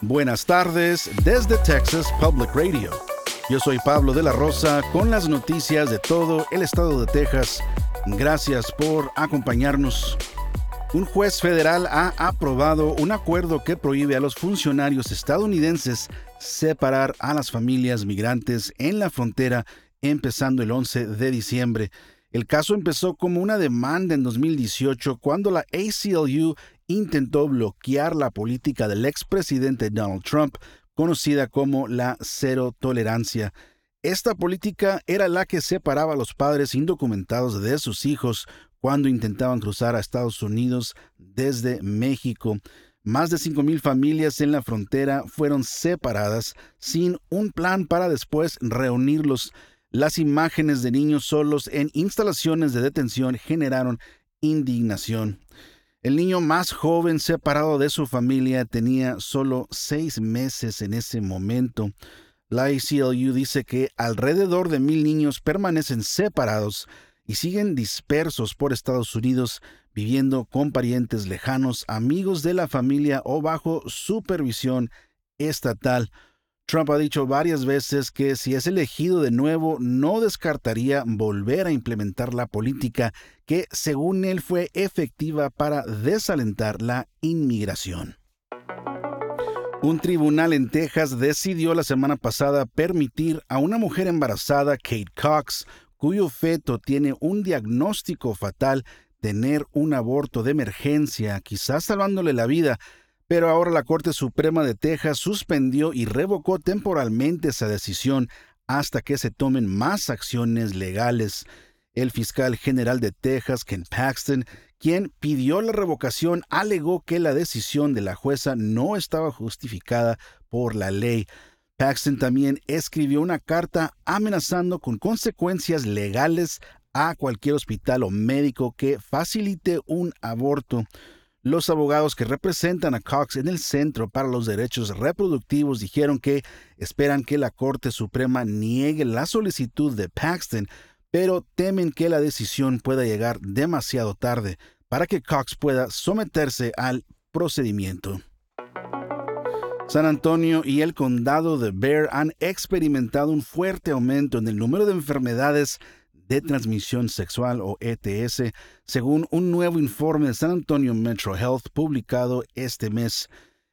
Buenas tardes desde Texas Public Radio. Yo soy Pablo de la Rosa con las noticias de todo el estado de Texas. Gracias por acompañarnos. Un juez federal ha aprobado un acuerdo que prohíbe a los funcionarios estadounidenses separar a las familias migrantes en la frontera empezando el 11 de diciembre. El caso empezó como una demanda en 2018 cuando la ACLU intentó bloquear la política del expresidente Donald Trump, conocida como la cero tolerancia. Esta política era la que separaba a los padres indocumentados de sus hijos cuando intentaban cruzar a Estados Unidos desde México. Más de 5.000 familias en la frontera fueron separadas sin un plan para después reunirlos. Las imágenes de niños solos en instalaciones de detención generaron indignación. El niño más joven separado de su familia tenía solo seis meses en ese momento. La ACLU dice que alrededor de mil niños permanecen separados y siguen dispersos por Estados Unidos, viviendo con parientes lejanos, amigos de la familia o bajo supervisión estatal. Trump ha dicho varias veces que si es elegido de nuevo no descartaría volver a implementar la política que, según él, fue efectiva para desalentar la inmigración. Un tribunal en Texas decidió la semana pasada permitir a una mujer embarazada, Kate Cox, cuyo feto tiene un diagnóstico fatal, tener un aborto de emergencia, quizás salvándole la vida, pero ahora la Corte Suprema de Texas suspendió y revocó temporalmente esa decisión hasta que se tomen más acciones legales. El fiscal general de Texas, Ken Paxton, quien pidió la revocación, alegó que la decisión de la jueza no estaba justificada por la ley. Paxton también escribió una carta amenazando con consecuencias legales a cualquier hospital o médico que facilite un aborto. Los abogados que representan a Cox en el Centro para los Derechos Reproductivos dijeron que esperan que la Corte Suprema niegue la solicitud de Paxton, pero temen que la decisión pueda llegar demasiado tarde para que Cox pueda someterse al procedimiento. San Antonio y el condado de Bear han experimentado un fuerte aumento en el número de enfermedades de transmisión sexual o ETS, según un nuevo informe de San Antonio Metro Health publicado este mes.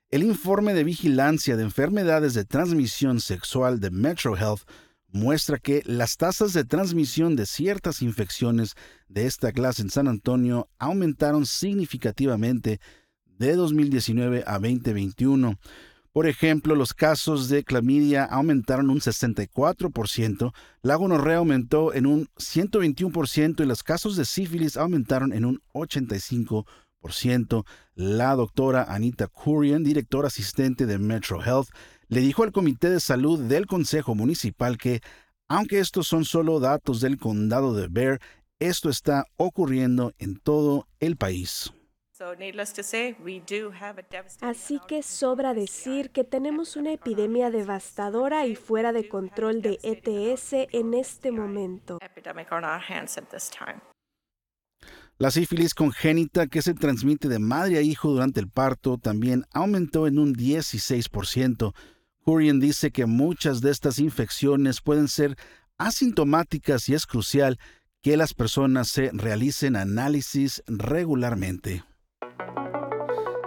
El informe de vigilancia de enfermedades de transmisión sexual de Metro Health muestra que las tasas de transmisión de ciertas infecciones de esta clase en San Antonio aumentaron significativamente de 2019 a 2021. Por ejemplo, los casos de clamidia aumentaron un 64%, la gonorrea aumentó en un 121% y los casos de sífilis aumentaron en un 85%. La doctora Anita Kurian, directora asistente de Metro Health, le dijo al Comité de Salud del Consejo Municipal que, aunque estos son solo datos del condado de Bear, esto está ocurriendo en todo el país. Así que sobra decir que tenemos una epidemia devastadora y fuera de control de ETS en este momento. La sífilis congénita que se transmite de madre a hijo durante el parto también aumentó en un 16%. Kurian dice que muchas de estas infecciones pueden ser asintomáticas y es crucial que las personas se realicen análisis regularmente.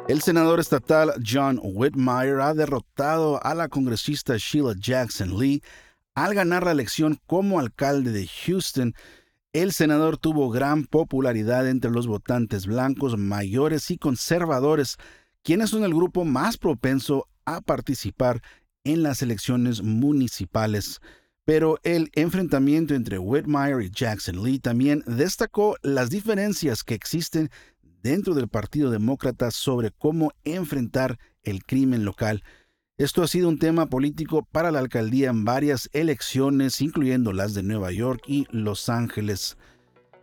El senador estatal John Whitmire ha derrotado a la congresista Sheila Jackson Lee al ganar la elección como alcalde de Houston. El senador tuvo gran popularidad entre los votantes blancos mayores y conservadores, quienes son el grupo más propenso a participar en las elecciones municipales. Pero el enfrentamiento entre Whitmire y Jackson Lee también destacó las diferencias que existen dentro del Partido Demócrata sobre cómo enfrentar el crimen local. Esto ha sido un tema político para la alcaldía en varias elecciones, incluyendo las de Nueva York y Los Ángeles.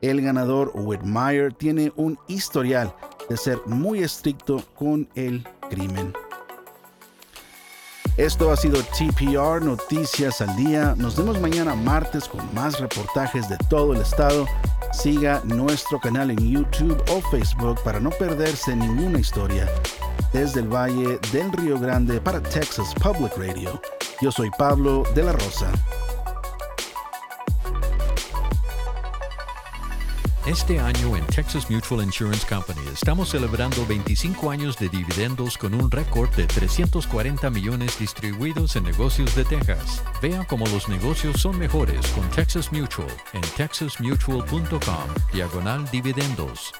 El ganador Whitmire tiene un historial de ser muy estricto con el crimen. Esto ha sido TPR Noticias al Día. Nos vemos mañana martes con más reportajes de todo el estado. Siga nuestro canal en YouTube o Facebook para no perderse ninguna historia. desde el Valle del Río Grande para Texas Public Radio. Yo soy Pablo de la Rosa. Este año en Texas Mutual Insurance Company estamos celebrando 25 años de dividendos con un récord de 340 millones distribuidos en negocios de Texas. Vea cómo los negocios son mejores con Texas Mutual en texasmutual.com diagonal dividendos.